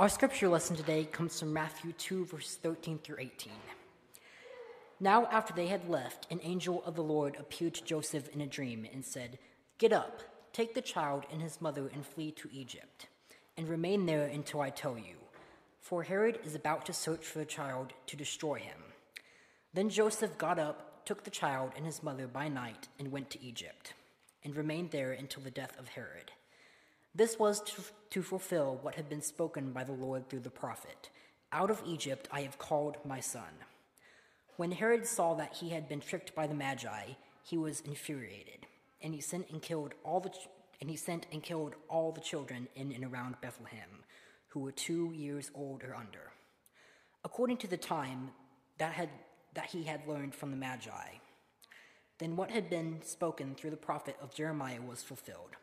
Our scripture lesson today comes from Matthew 2, verses 13 through 18. Now, after they had left, an angel of the Lord appeared to Joseph in a dream and said, Get up, take the child and his mother, and flee to Egypt, and remain there until I tell you. For Herod is about to search for the child to destroy him. Then Joseph got up, took the child and his mother by night, and went to Egypt, and remained there until the death of Herod. This was to, to fulfill what had been spoken by the Lord through the prophet Out of Egypt I have called my son. When Herod saw that he had been tricked by the Magi, he was infuriated, and he sent and killed all the and he sent and killed all the children in and around Bethlehem, who were two years old or under, according to the time that had that he had learned from the Magi. Then what had been spoken through the prophet of Jeremiah was fulfilled.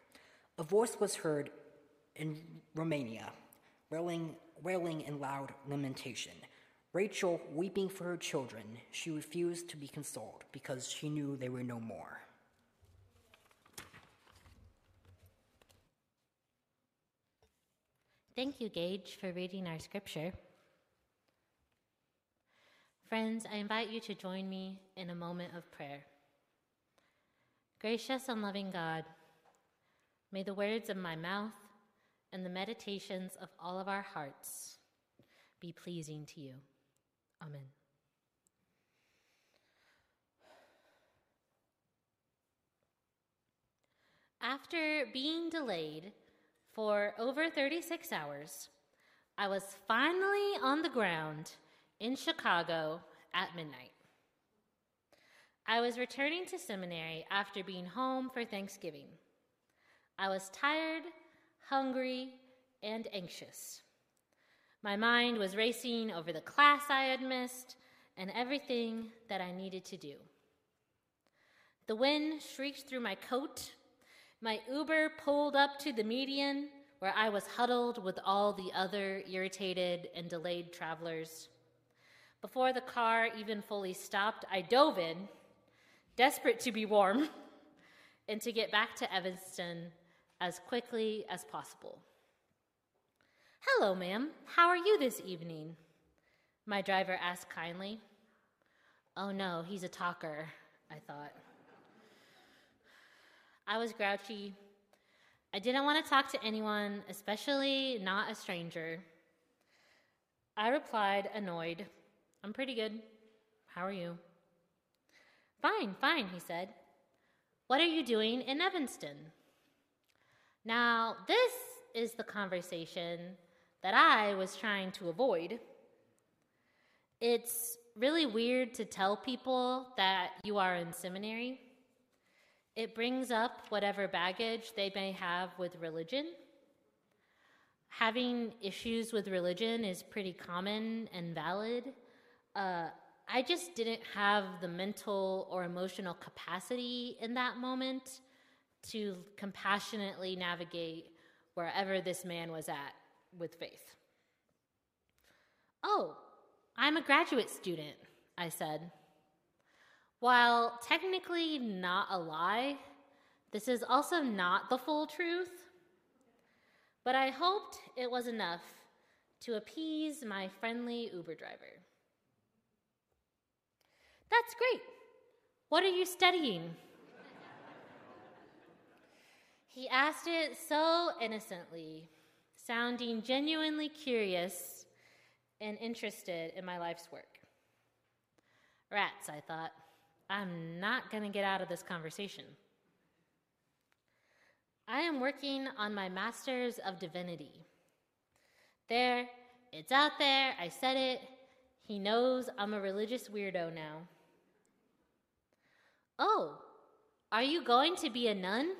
A voice was heard in Ramah, wailing, wailing in loud lamentation. Rachel, weeping for her children, she refused to be consoled because she knew they were no more. Thank you, Gage, for reading our scripture. Friends, I invite you to join me in a moment of prayer. Gracious and loving God, may the words of my mouth and the meditations of all of our hearts be pleasing to you. Amen. After being delayed for over 36 hours, I was finally on the ground in Chicago at midnight. I was returning to seminary after being home for Thanksgiving. I was tired, hungry, and anxious. My mind was racing over the class I had missed and everything that I needed to do. The wind shrieked through my coat. My Uber pulled up to the median where I was huddled with all the other irritated and delayed travelers. Before the car even fully stopped, I dove in, desperate to be warm, and to get back to Evanston as quickly as possible. Hello, ma'am. How are you this evening? My driver asked kindly. Oh no, he's a talker, I thought. I was grouchy. I didn't want to talk to anyone, especially not a stranger. I replied, annoyed, I'm pretty good. How are you? Fine, fine, he said. What are you doing in Evanston? Now, this is the conversation that I was trying to avoid. It's really weird to tell people that you are in seminary. It brings up whatever baggage they may have with religion. Having issues with religion is pretty common and valid. Uh, I just didn't have the mental or emotional capacity in that moment to compassionately navigate wherever this man was at with faith. Oh, I'm a graduate student, I said. While technically not a lie, this is also not the full truth. But I hoped it was enough to appease my friendly Uber driver. That's great. What are you studying? He asked it so innocently sounding genuinely curious and interested in my life's work. Rats, I thought. I'm not going to get out of this conversation. I am working on my Master's of Divinity. There, it's out there, I said it. He knows I'm a religious weirdo now. Oh, are you going to be a nun?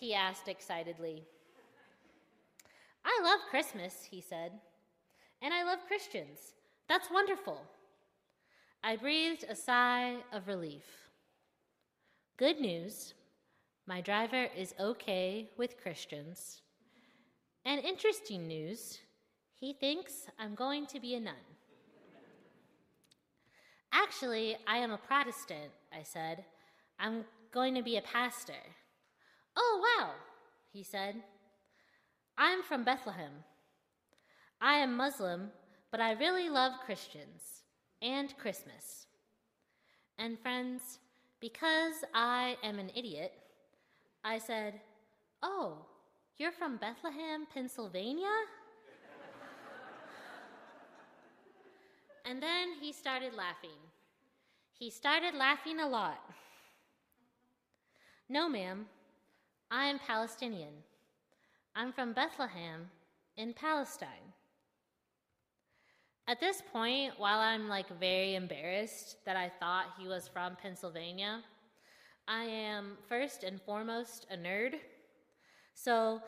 He asked excitedly. I love Christmas, he said, and I love Christians. That's wonderful. I breathed a sigh of relief. Good news my driver is okay with Christians. And interesting news he thinks I'm going to be a nun. Actually, I am a Protestant, I said. I'm going to be a pastor. Oh, wow, he said. I'm from Bethlehem. I am Muslim, but I really love Christians and Christmas. And friends, because I am an idiot, I said, Oh, you're from Bethlehem, Pennsylvania? and then he started laughing. He started laughing a lot. No, ma'am, I am Palestinian. I'm from Bethlehem in Palestine. At this point, while I'm like very embarrassed that I thought he was from Pennsylvania, I am first and foremost a nerd. So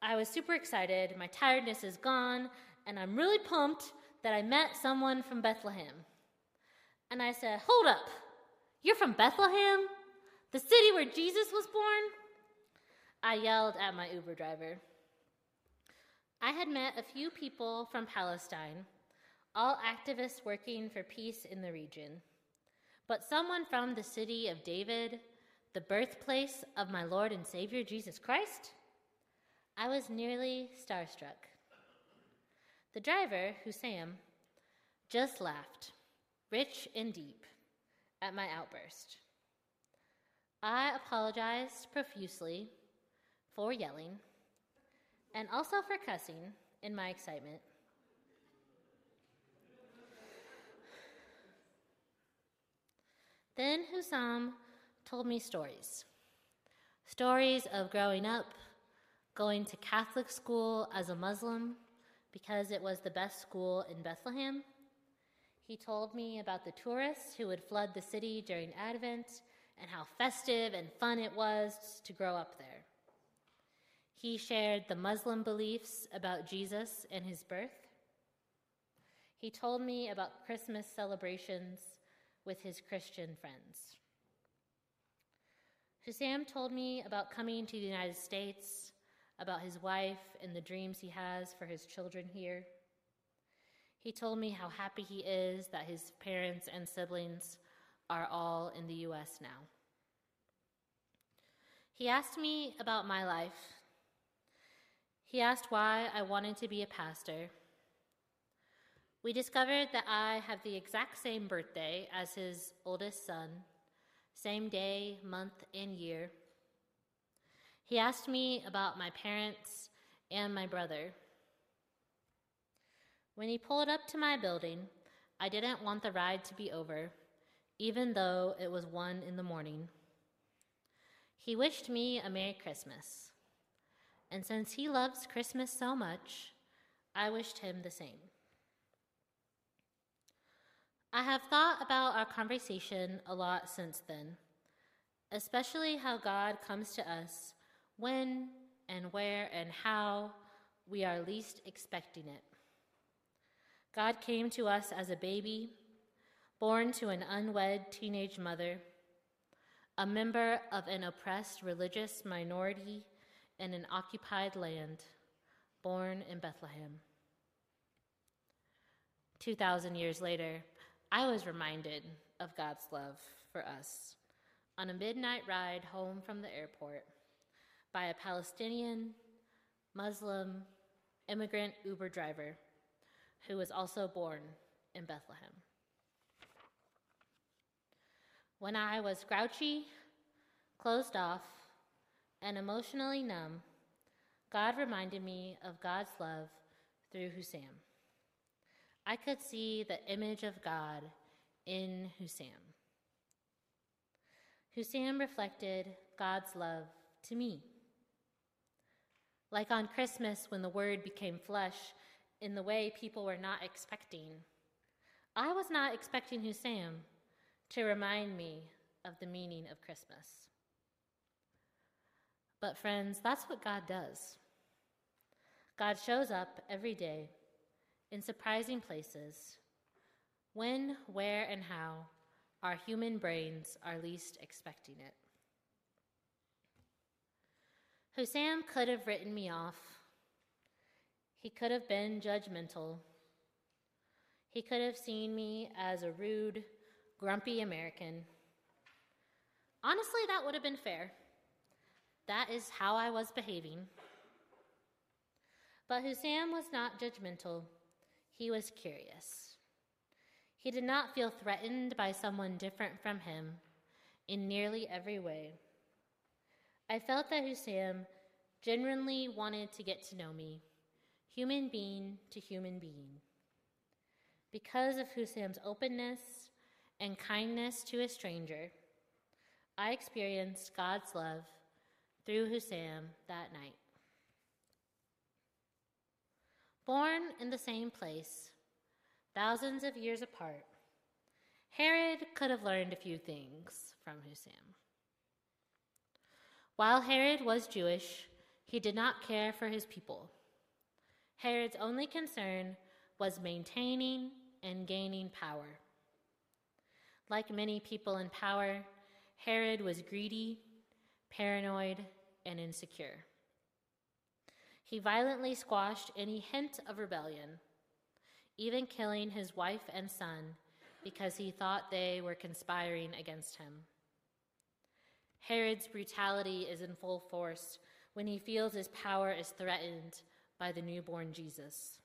I was super excited. My tiredness is gone, and I'm really pumped that I met someone from Bethlehem. And I said, Hold up, you're from Bethlehem? The city where Jesus was born? I yelled at my Uber driver. I had met a few people from Palestine, all activists working for peace in the region, but someone from the city of David, the birthplace of my Lord and Savior Jesus Christ? I was nearly starstruck. The driver, Hussam, just laughed, rich and deep, at my outburst. I apologized profusely for yelling and also for cussing in my excitement. Then Hussam told me stories stories of growing up, going to Catholic school as a Muslim because it was the best school in Bethlehem. He told me about the tourists who would flood the city during Advent and how festive and fun it was to grow up there. He shared the Muslim beliefs about Jesus and his birth. He told me about Christmas celebrations with his Christian friends. Hussam told me about coming to the United States, about his wife and the dreams he has for his children here. He told me how happy he is that his parents and siblings are all in the U.S. now. He asked me about my life he asked why I wanted to be a pastor. We discovered that I have the exact same birthday as his oldest son, same day, month, and year. He asked me about my parents and my brother. When he pulled up to my building, I didn't want the ride to be over, even though it was one in the morning. He wished me a Merry Christmas. And since he loves Christmas so much, I wished him the same. I have thought about our conversation a lot since then, especially how God comes to us when and where and how we are least expecting it. God came to us as a baby, born to an unwed teenage mother, a member of an oppressed religious minority in an occupied land, born in Bethlehem. 2,000 years later, I was reminded of God's love for us on a midnight ride home from the airport by a Palestinian, Muslim, immigrant Uber driver who was also born in Bethlehem. When I was grouchy, closed off, and emotionally numb, God reminded me of God's love through Hussam. I could see the image of God in Hussam. Hussam reflected God's love to me. Like on Christmas when the Word became flesh in the way people were not expecting, I was not expecting Hussam to remind me of the meaning of Christmas. But, friends, that's what God does. God shows up every day in surprising places when, where, and how our human brains are least expecting it. Hussam could have written me off. He could have been judgmental. He could have seen me as a rude, grumpy American. Honestly, that would have been fair. That is how I was behaving. But Husam was not judgmental, he was curious. He did not feel threatened by someone different from him in nearly every way. I felt that Husam genuinely wanted to get to know me, human being to human being. Because of Husam's openness and kindness to a stranger, I experienced God's love through Husam that night. Born in the same place, thousands of years apart, Herod could have learned a few things from Husam. While Herod was Jewish, he did not care for his people. Herod's only concern was maintaining and gaining power. Like many people in power, Herod was greedy, paranoid, and insecure. He violently squashed any hint of rebellion, even killing his wife and son because he thought they were conspiring against him. Herod's brutality is in full force when he feels his power is threatened by the newborn Jesus.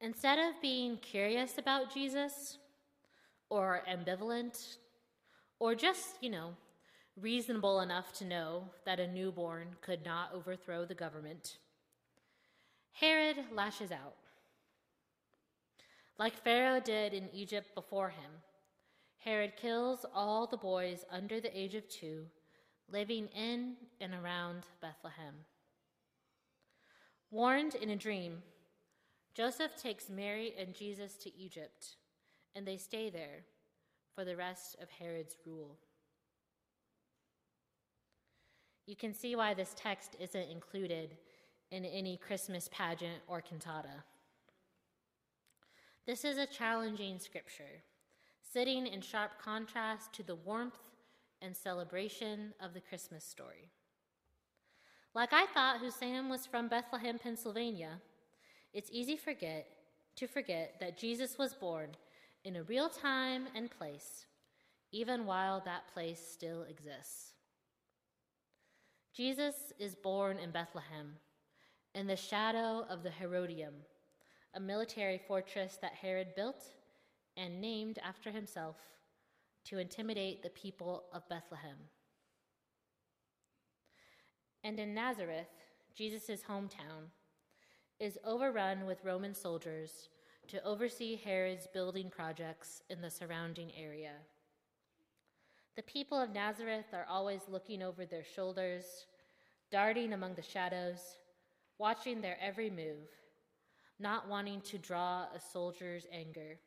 Instead of being curious about Jesus, or ambivalent, or just, you know, reasonable enough to know that a newborn could not overthrow the government, Herod lashes out. Like Pharaoh did in Egypt before him, Herod kills all the boys under the age of two living in and around Bethlehem. Warned in a dream, Joseph takes Mary and Jesus to Egypt, and they stay there for the rest of Herod's rule. You can see why this text isn't included in any Christmas pageant or cantata. This is a challenging scripture, sitting in sharp contrast to the warmth and celebration of the Christmas story. Like I thought Hussam was from Bethlehem, Pennsylvania, it's easy forget to forget that Jesus was born in a real time and place, even while that place still exists. Jesus is born in Bethlehem, in the shadow of the Herodium, a military fortress that Herod built and named after himself to intimidate the people of Bethlehem. And in Nazareth, Jesus' hometown, is overrun with Roman soldiers to oversee Herod's building projects in the surrounding area. The people of Nazareth are always looking over their shoulders, darting among the shadows, watching their every move, not wanting to draw a soldier's anger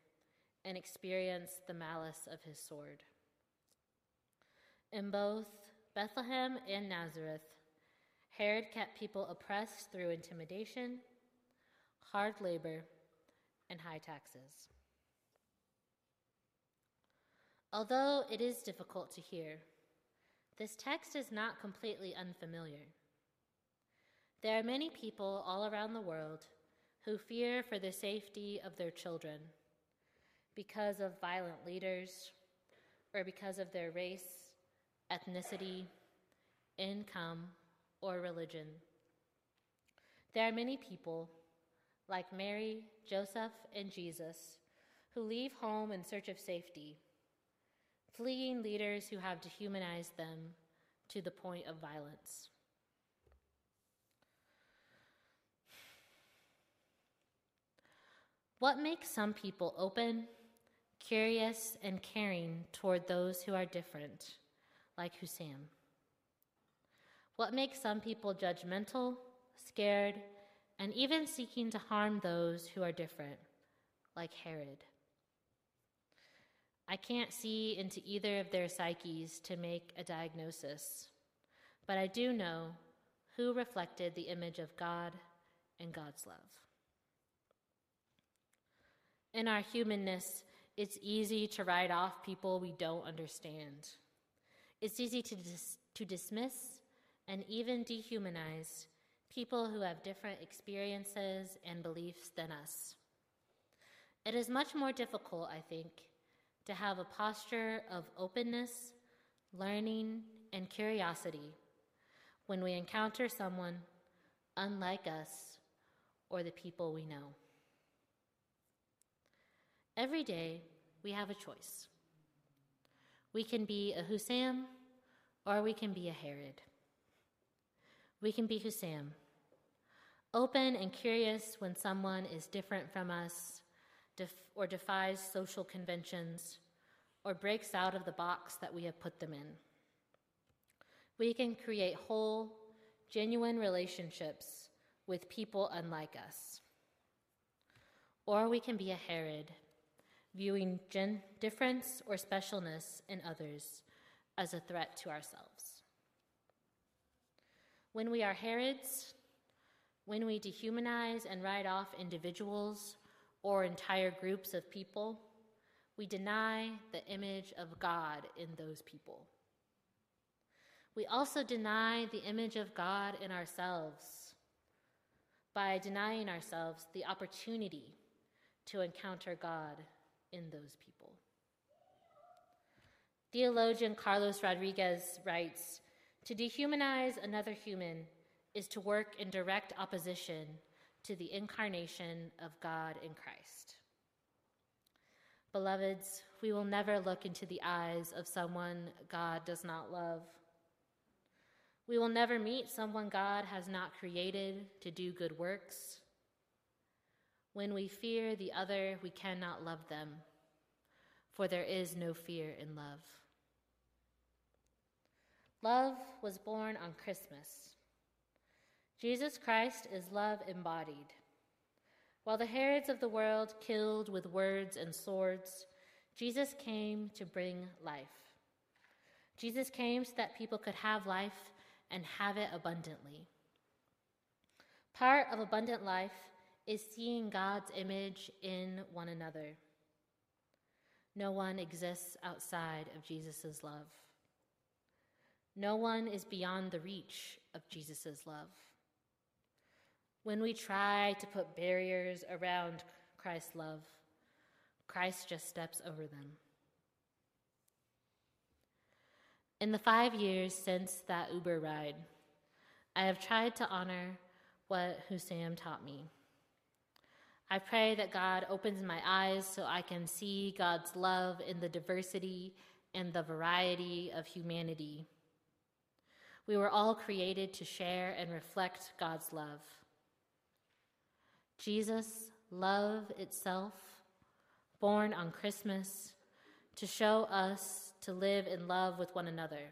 and experience the malice of his sword. In both Bethlehem and Nazareth, Herod kept people oppressed through intimidation, hard labor, and high taxes. Although it is difficult to hear, this text is not completely unfamiliar. There are many people all around the world who fear for the safety of their children because of violent leaders or because of their race, ethnicity, income, or religion. There are many people, like Mary, Joseph, and Jesus, who leave home in search of safety, fleeing leaders who have dehumanized them to the point of violence. What makes some people open, curious, and caring toward those who are different, like Husam? What makes some people judgmental, scared, and even seeking to harm those who are different, like Herod? I can't see into either of their psyches to make a diagnosis, but I do know who reflected the image of God and God's love. In our humanness, it's easy to write off people we don't understand. It's easy to, dis- to dismiss and even dehumanize people who have different experiences and beliefs than us. It is much more difficult, I think, to have a posture of openness, learning, and curiosity when we encounter someone unlike us, or the people we know. Every day, we have a choice. We can be a Husam, or we can be a Herod. We can be Husam, open and curious when someone is different from us def- or defies social conventions or breaks out of the box that we have put them in. We can create whole, genuine relationships with people unlike us. Or we can be a Herod, viewing gen- difference or specialness in others as a threat to ourselves. When we are Herods, when we dehumanize and write off individuals or entire groups of people, we deny the image of God in those people. We also deny the image of God in ourselves by denying ourselves the opportunity to encounter God in those people. Theologian Carlos Rodriguez writes To dehumanize another human is to work in direct opposition to the incarnation of God in Christ. Beloveds, we will never look into the eyes of someone God does not love. We will never meet someone God has not created to do good works. When we fear the other, we cannot love them, for there is no fear in love. Love was born on Christmas. Jesus Christ is love embodied. While the Herods of the world killed with words and swords, Jesus came to bring life. Jesus came so that people could have life and have it abundantly. Part of abundant life is seeing God's image in one another. No one exists outside of Jesus' love. No one is beyond the reach of Jesus' love. When we try to put barriers around Christ's love, Christ just steps over them. In the five years since that Uber ride, I have tried to honor what Husam taught me. I pray that God opens my eyes so I can see God's love in the diversity and the variety of humanity. We were all created to share and reflect God's love. Jesus, love itself, born on Christmas to show us to live in love with one another.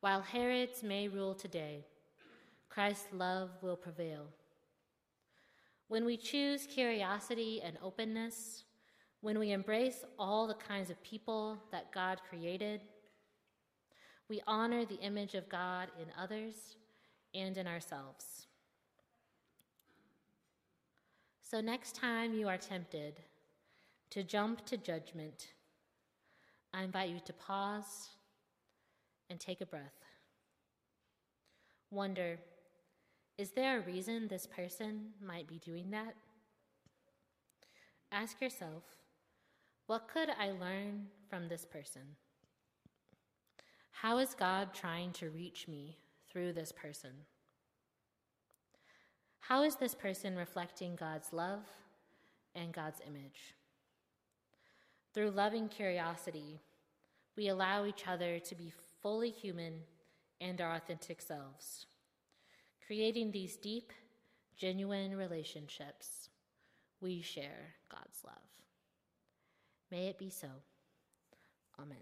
While Herods may rule today, Christ's love will prevail. When we choose curiosity and openness, when we embrace all the kinds of people that God created, we honor the image of God in others and in ourselves. So, next time you are tempted to jump to judgment, I invite you to pause and take a breath. Wonder, is there a reason this person might be doing that? Ask yourself, what could I learn from this person? How is God trying to reach me through this person? How is this person reflecting God's love and God's image? Through loving curiosity, we allow each other to be fully human and our authentic selves, creating these deep, genuine relationships. We share God's love. May it be so. Amen.